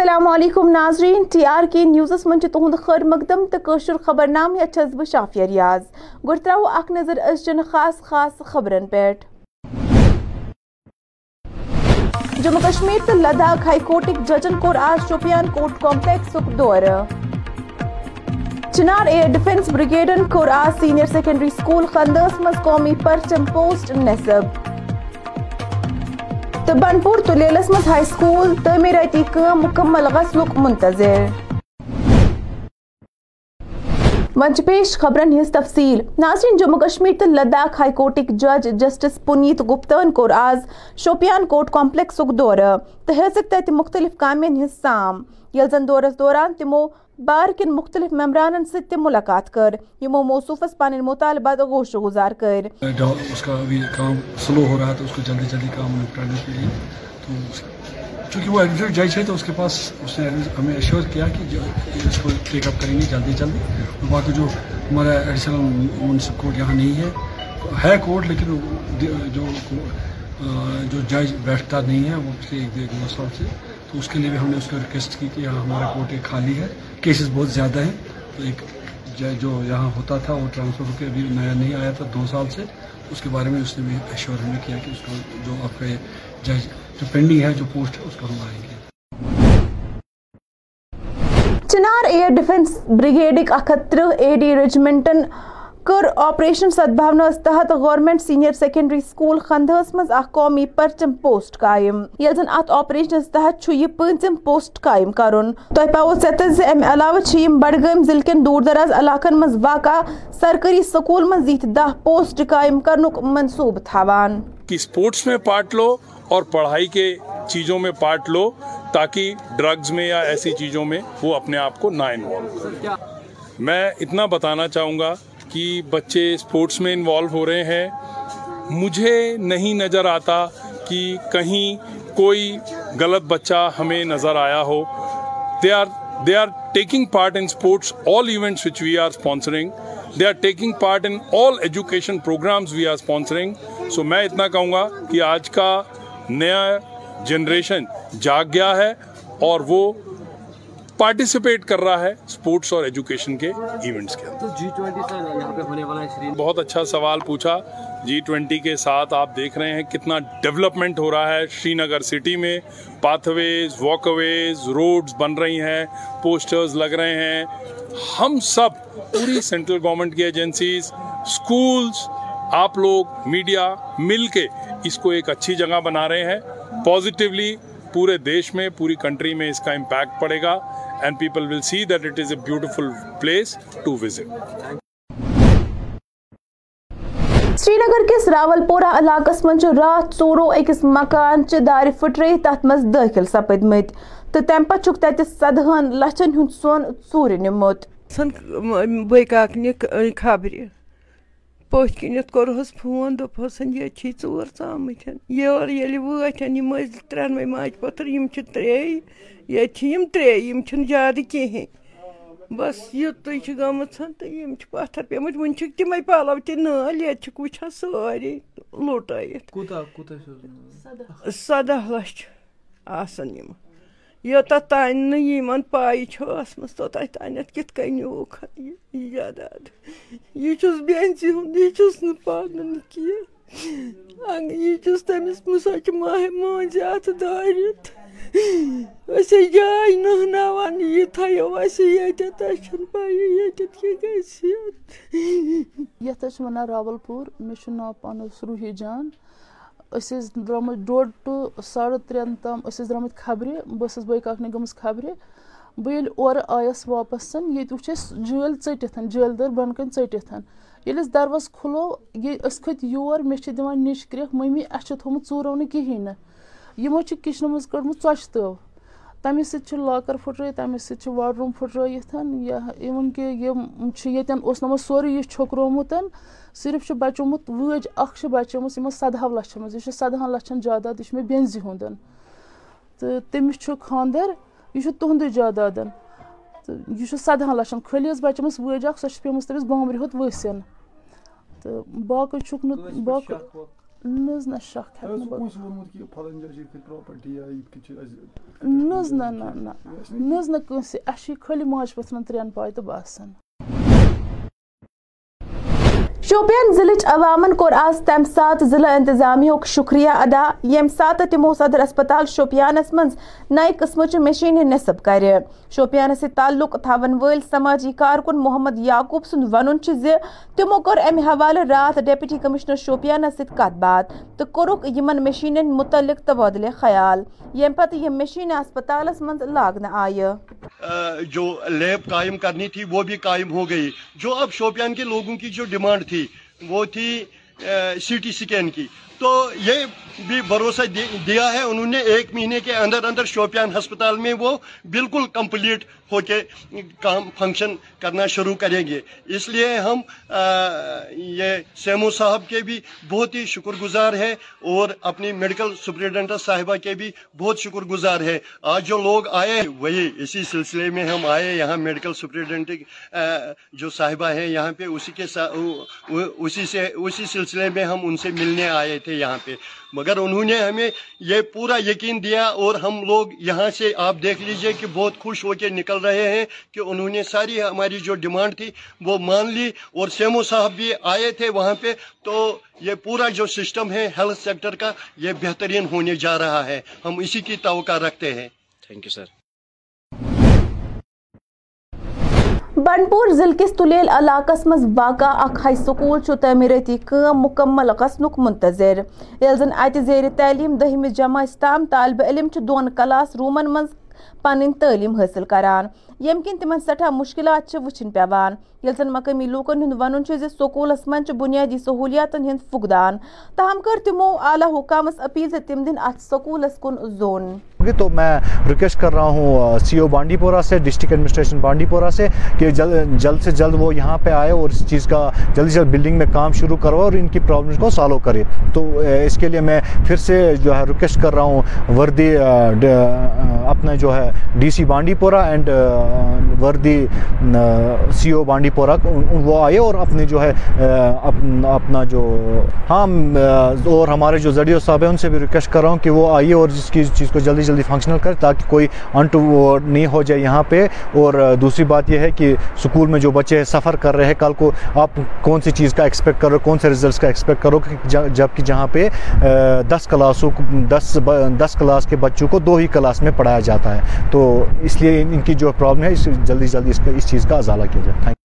السلام علیکم ناظرین، ٹی آر کے نیوزس من تہد خیر مقدم تو قشر خبر نام یا چھس بہ شافیہ ریاض۔ گو ترو اخ نظر ازچن خاص خاص خبرن پہ جموں کشمیر تو لداخ ہائی کورٹک ججن کور آج شوپیان کورٹ کمپلیکس دور چنار ایئر ڈیفنس بریگیڈن کور آج سینئر سیکنڈری سکول خندس مز قومی پرچم پوسٹ نصب۔ تو بنپور تلیلس مز ہائی سکول تعمیراتی کم مکمل غسلک منتظر۔ ونچ پیش خبرن ہز تفصیل۔ ناظرین، جموں کشمیر تو لداخ ہائی کورٹک جج، جسٹس پنیت گپتن کور آز شوپیان کورٹ کمپلیکس دور۔ تو ہزک تت مختلف کامین ہز سام۔ یل زن دورس دوران تمو بار کن مختلف ممبرانن سے تم ملاقات کر۔ یمو موصوفس پن مطالبات گوش گزار کر۔ اس کا ابھی کام سلو ہو رہا تھا، اس کو جلدی جلدی کام نپٹانے کے لیے۔ تو چونکہ وہ ایڈوکیٹ جج ہے تو اس کے پاس اس نے ہمیں ایشور کیا کہ جو اس کو ٹیک اپ کریں گے جلدی جلدی۔ اور باقی جو ہمارا ایڈیشنل میونسپل کورٹ یہاں نہیں ہے ہے کورٹ لیکن جو جو جج بیٹھتا نہیں ہے، وہ پچھلے ایک دو سال سے۔ تو اس کے لیے بھی ہم نے اس کو ریکویسٹ کی کہ یہاں ہمارا کورٹ ایک خالی ہے۔ کیسز بہت زیادہ ہیں۔ تو ایک جو یہاں ہوتا تھا، وہ ٹرانسفر ہو کے ابھی نیا نہیں آیا تھا، دو سال سے۔ اس کے بارے میں اس نے بھی ایشور ہمیں کیا کہ اس کو جو آپ کا جج جو پینڈنگ ہے جو پوسٹ ہے اس کو ہم آئیں گے۔ چنار ایئر ڈیفنس بریگیڈک اکترہ اے ڈی ریجمنٹن کر آپریشن سدبھاونا تحت گورنمنٹ سینئر سیکنڈری سکول خندہس مز اخ قومی پرچم پوسٹ قائم۔ یل زن ات آپریشن تحت یہ پنچم پوسٹ قائم کرن۔ تہ پاو ست زِ امہ علاوہ بڈگام ضلع کن دور دراز علاقن مز واقع سرکاری سکول مز یہ دہ پوسٹ قائم کرنک منصوبہ تھاوان۔ سپورٹس میں پارٹ لو اور پڑھائی کے چیزوں میں پارٹ لو تاکہ ڈرگز میں یا ایسی چیزوں میں وہ اپنے آپ کو نہ انوالو میں اتنا بتانا چاہوں گا کہ بچے اسپورٹس میں انوالو ہو رہے ہیں۔ مجھے نہیں نظر آتا کہ کہیں کوئی غلط بچہ ہمیں نظر آیا ہو۔ They are they are taking part in sports all events which we are sponsoring they are taking part in all education programmes we are sponsoring so میں اتنا کہوں گا کہ آج کا نیا جنریشن جاگ گیا ہے اور وہ پارٹیسپیٹ کر رہا ہے سپورٹس اور ایجوکیشن کے ایونٹس کے بہت اچھا سوال پوچھا۔ جی ٹوینٹی کے ساتھ آپ دیکھ رہے ہیں کتنا ڈیولپمنٹ ہو رہا ہے۔ شری نگر سٹی میں پاتھ ویز واک ویز روڈز بن رہی ہیں پوسٹرز لگ رہے ہیں۔ ہم سب پوری سینٹرل گورنمنٹ کی ایجنسیز اسکولس آپ لوگ میڈیا مل کے اس کو ایک اچھی جگہ بنا رہے ہیں۔ پازیٹیولی پورے دیش میں پوری کنٹری میں اس کا امپیکٹ پڑے گا۔ And people will see that it is a beautiful place to visit Srinagar کس راول پورہ علاقس من رات ژورو أکس مکان چہ دارِ پھٹرٲیِتھ تتھ منٛز دٲخل سپدمٕتۍ تہٕ تمہِ پتہٕ تتہِ سدہن لچھن ہُنٛد سۄن ژوٗرِ نِمُت خبرِ پٔتھۍ کِنٮ۪تھ کوٚرہس فون دوٚپہس ییٚتہِ چھِ ژوٗر ژامٕتۍ. یورٕ ییٚلہِ وٲتۍ یِم ٲسۍ ترٛٮ۪نوَے ماجہِ پوٚتُر یِم چھِ ترٛیٚیہِ ییٚتہِ چھِ یِم ترٛیٚیہِ یِم چھِنہٕ زیادٕ کِہیٖنۍ. بس یُتُے چھِ گٔمٕژ تہٕ یِم چھِ پتھر پیٚمٕتۍ وٕنہِ چھِکھ تِمے پلو تہِ نٲلۍ ییٚتہِ چھِکھ وٕچھان سٲری لُٹٲیِتھ. سدہ لچھ آسن یِم۔ یوٚتتھ تانۍ نہٕ یِمن پاے چھِ ٲسمٕژ توٚتتھ تانٮ۪تھ کِتھ کٔنۍ نیوٗکھ یہِ جاداد یہ چھُس بیٚنزِ ہُنٛد یہِ چھُس نہٕ پانہٕ کینٛہہ یہِ چھُس تٔمِس سۄ چھِ ماہہِ مٲنٛزِ اَتھٕ دٲرِتھ أسۍ ہے جاے نٔہناوان یہِ تھٲیو اَسہِ ییٚتٮ۪تھ اَسہِ چھَنہٕ پَیی ییٚتٮ۪تھ کیٛاہ گژھِ یَتھ حظ چھِ وَنان راوَل پوٗر مےٚ چھُ ناو پانَس روٗحی جان أسۍ ٲسۍ درٛامٕتۍ ڈۄڈ ٹُو ساڑٕ ترٛٮ۪ن تام، أسۍ ٲسۍ درٛامٕتۍ خبرِ، بہٕ ٲسٕس بٲے کاکنہِ گٔمٕژ خبرِ، بہٕ ییٚلہِ اورٕ آیَس واپَس ییٚتہِ وٕچھ اَسہِ جٲلۍ ژٔٹِتھ، جٲلۍ دٲر بۄنہٕ کَنۍ ژٔٹِتھ۔ ییٚلہِ أسۍ دروازٕ کھُلو، یہِ أسۍ کھٔتۍ یور، مےٚ چھِ دِوان نِچ کرٛٮ۪کھ مٔمی اَسہِ چھُ تھوٚمُت ژوٗرو نہٕ کِہیٖنۍ نہٕ۔ یِمو چھِ کِچنہٕ منٛز کٔڑمٕژ ژۄچہِ تٲو۔ تَمے سۭتۍ چھُ لاکَر پھٕٹرٲیِتھ، تَمے سۭتۍ چھُ واڈروٗم پھٕٹرٲیِتھ۔ یا اِوٕن کہِ یِم چھِ ییٚتٮ۪ن اوس نہٕ سورُے یہِ چھوٚکرومُت صرف چھُ بَچومُت وٲج اَکھ چھِ بَچٲمٕژ یِمو سَدہَو لَچھو منٛز یہِ چھُ سَدہَن لَچھَن جاداد یہِ چھُ مےٚ بیٚنزِ ہُنٛد تہٕ تٔمِس چھُ خانٛدَر یہِ چھُ تُہُنٛدُے جادادَن۔ تہٕ یہِ چھُ سَدہَن لَچھَن۔ خٲلی ٲس بَچٲمٕژ وٲج اَکھ سۄ چھِ پیٚمٕژ تٔمِس بامبرِ ہوٚت ؤسِنۍ تہٕ باقٕے چھُکھ نہٕ باقٕے نہ حظ نہ شک ہٮ۪کہٕ بہٕ نہ حظ نہ نہ نہ نہ حظ نہ کٲنٛسہِ اَسہِ چھِ خٲلی ماجہِ پٔتھرَن ترٛٮ۪ن پاے تہٕ باسان۔ شوپیان ضلع عوامن کور آز تم سات ضلع انتظامیہ شکریہ ادا۔ یم سات تمو صدر اسپتال شوپیانس من نئے قسم مشین نصب کر شوپیان ست تعلق تھون ول سماجی کارکن محمد یعقوب سند ون تمو کور امہ حوالہ رات ڈپٹی کمشنر شوپیانس ست کت بات۔ تو کورک یمن مشین متعلق تبادلہ خیال۔ یم پتہ یم مشین اسپتالس من لاگنہ آئے۔ جو لیب قائم کرنی تھی وہ بھی قائم ہو گئی۔ جو اب شوپیان کے لوگوں کی جو ڈیمانڈ تھی۔ وہ تھی سی ٹی سکین کی۔ تو یہ بھی بھروسہ دیا ہے۔ انہوں نے ایک مہینے کے اندر اندر شوپیان ہسپتال میں وہ بالکل کمپلیٹ ہو کے کام فنکشن کرنا شروع کریں گے۔ اس لیے ہم یہ سیمو صاحب کے بھی بہت ہی شکر گزار ہے اور اپنی میڈیکل سپریڈنٹ صاحبہ کے بھی بہت شکر گزار ہے آج جو لوگ آئے وہی اسی سلسلے میں ہم آئے یہاں میڈیکل سپریڈنٹ جو صاحبہ ہیں، یہاں پہ اسی کے اسی سے اسی سلسلے میں ہم ان سے ملنے آئے تھے۔ یہاں پہ۔ مگر انہوں نے ہمیں یہ پورا یقین دیا اور ہم لوگ یہاں سے آپ دیکھ لیجیے کہ بہت خوش ہو کے نکل رہے ہیں کہ انہوں نے ساری ہماری جو ڈیمانڈ تھی وہ مان لی اور سیمو صاحب بھی آئے تھے وہاں پہ۔ تو یہ پورا جو سسٹم ہے ہیلتھ سیکٹر کا یہ بہترین ہونے جا رہا ہے۔ ہم اسی کی توقع رکھتے ہیں۔ Thank you sir. بنڈپور ضلع کس تلیل علاقہ مز واقع اخ ہائی سکول تعمیرتی کم مکمل گھنک منتظر۔ یل زن ات زیر تعلیم دہمس جماعت تام طالب علم دون کلاس رومن من پن تعلیم حاصل کران۔ یم کن تم سٹھا مشکلات وچن پیوان۔ یل زن مقامی لوکن ہند ون سکولس من بنیادی سہولیات ہند فقدان۔ تاہم کر تمو اعلی حکامس اپیل تم دن ات سکولس کن زون۔ تو میں ریکویسٹ کر رہا ہوں سی او بانڈی پورہ سے ڈسٹرکٹ ایڈمنسٹریشن بانڈی پورہ سے کہ جلد سے جلد وہ یہاں پہ آئے اور اس چیز کا جلد سے جلد بلڈنگ میں کام شروع کرو اور ان کی پرابلمس کو سالو کرے۔ تو اس کے لیے میں پھر سے جو ہے ریکویسٹ کر رہا ہوں، وردی اپنا جو ہے ڈی سی بانڈی پورہ اینڈ وردی سی او بانڈی پورہ وہ آئے اور اپنے جو ہے اپنا جو ہاں اور ہمارے جو زڈیو صاحب ہیں، ان سے بھی ریکویسٹ کر رہا ہوں کہ وہ آئیے اور جس کی چیز کو جلدی جلدی فنکشنل کرے تاکہ کوئی انٹو نہیں ہو جائے یہاں پہ۔ اور دوسری بات یہ ہے کہ سکول میں جو بچے سفر کر رہے ہیں، کل کو آپ کون سی چیز کا ایکسپیکٹ کرو کون سے ریزلٹس کا ایکسپیکٹ کرو جبکہ جہاں پہ دس کلاسوں دس دس کلاس کے بچوں کو دو ہی کلاس میں پڑھایا جاتا ہے۔ تو اس لیے ان کی جو پرابلم ہے جلدی جلدی اس اس چیز کا ازالہ کیا جائے۔ تھینک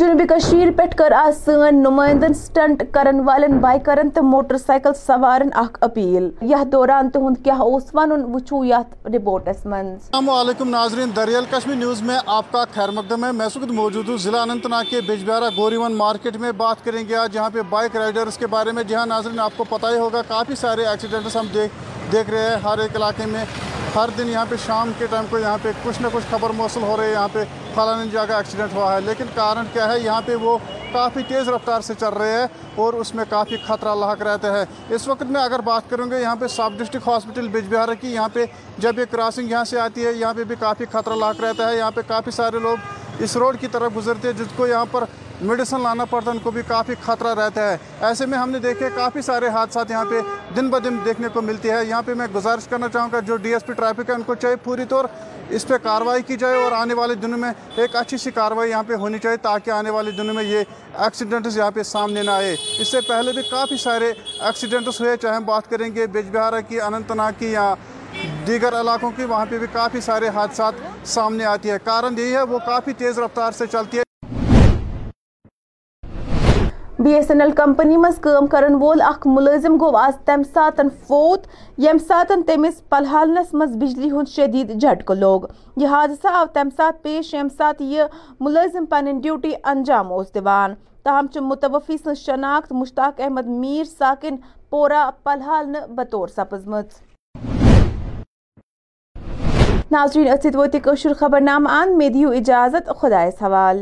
جنوبی کشیر پہ کر آج سن نمائندن سٹنٹ کرن والن بائکرن تو موٹر سائیکل سوارن اخ اپیل۔ یہ دوران تہد کیا اس ون وچو یت رپورٹس من السلام علیکم ناظرین دریال کشمیر نیوز میں آپ کا خیر مقدم ہے۔ میں سکت موجود ہوں ضلع اننت ناگ کے بجبیارہ گوریون مارکیٹ میں بات کریں گے آج جہاں پہ بائک رائڈرز کے بارے میں۔ جہاں ناظرین آپ کو پتہ ہی ہوگا کافی سارے ایکسیڈنٹس ہم دیکھ دیکھ رہے ہیں ہر ایک علاقے میں۔ ہر دن یہاں پہ شام کے ٹائم کو یہاں پہ کچھ نہ کچھ خبر موصول ہو رہی ہے، یہاں پہ فلاں جگہ ایکسیڈنٹ ہوا ہے۔ لیکن کارن کیا ہے؟ یہاں پہ وہ کافی تیز رفتار سے چل رہے ہیں اور اس میں کافی خطرہ لاحق رہتا ہے۔ اس وقت میں اگر بات کروں گے یہاں پہ سب ڈسٹرکٹ ہاسپٹل بج بہار کی، یہاں پہ جب یہ کراسنگ یہاں سے آتی ہے، یہاں پہ بھی کافی خطرہ لاحق رہتا ہے۔ یہاں پہ کافی سارے لوگ اس روڈ کی طرف گزرتے ہیں، جس کو یہاں پر میڈیسن لانا پڑتا ہے، ان کو بھی کافی خطرہ رہتا ہے۔ ایسے میں ہم نے دیکھے، کافی سارے حادثات یہاں پہ دن بہ دن دیکھنے کو ملتی ہے۔ یہاں پہ میں گزارش کرنا چاہوں گا، جو ڈی ایس پی ٹریفک ہے، ان کو چاہیے پوری طور اس پہ کاروائی کی جائے اور آنے والے دنوں میں ایک اچھی سی کاروائی یہاں پہ ہونی چاہیے، تاکہ آنے والے دنوں میں یہ ایکسیڈنٹس یہاں پہ سامنے نہ آئے۔ اس سے پہلے بھی کافی سارے ایکسیڈنٹس ہوئے، چاہے ہم بات کریں گے بیج بہارا کی، اننت ناگ کی یا دیگر علاقوں کی، وہاں پہ بھی کافی سارے حادثات سامنے آتی ہے۔ کارن یہی ہے، وہ کافی تیز رفتار سے چلتی ہے۔ B S N L company مز کام کرن وول اخ ملازم گو آز تم ساتن فوت، یم ساتن تمس پلحالنس مز بجلی ہند شدید جھٹکہ لوگ۔ یہ حادثہ آو تم سات پیش، یم سات یہ ملازم پنن ڈیوٹی انجام اس دیوان۔ تاہم چھ متوفی سن شناخت مشتاق احمد میر ساکن پورا پلحال بطور سپزمت ناظرین اتھت ووت کشر خبر نام آن میں دیو اجازت خدایس حوال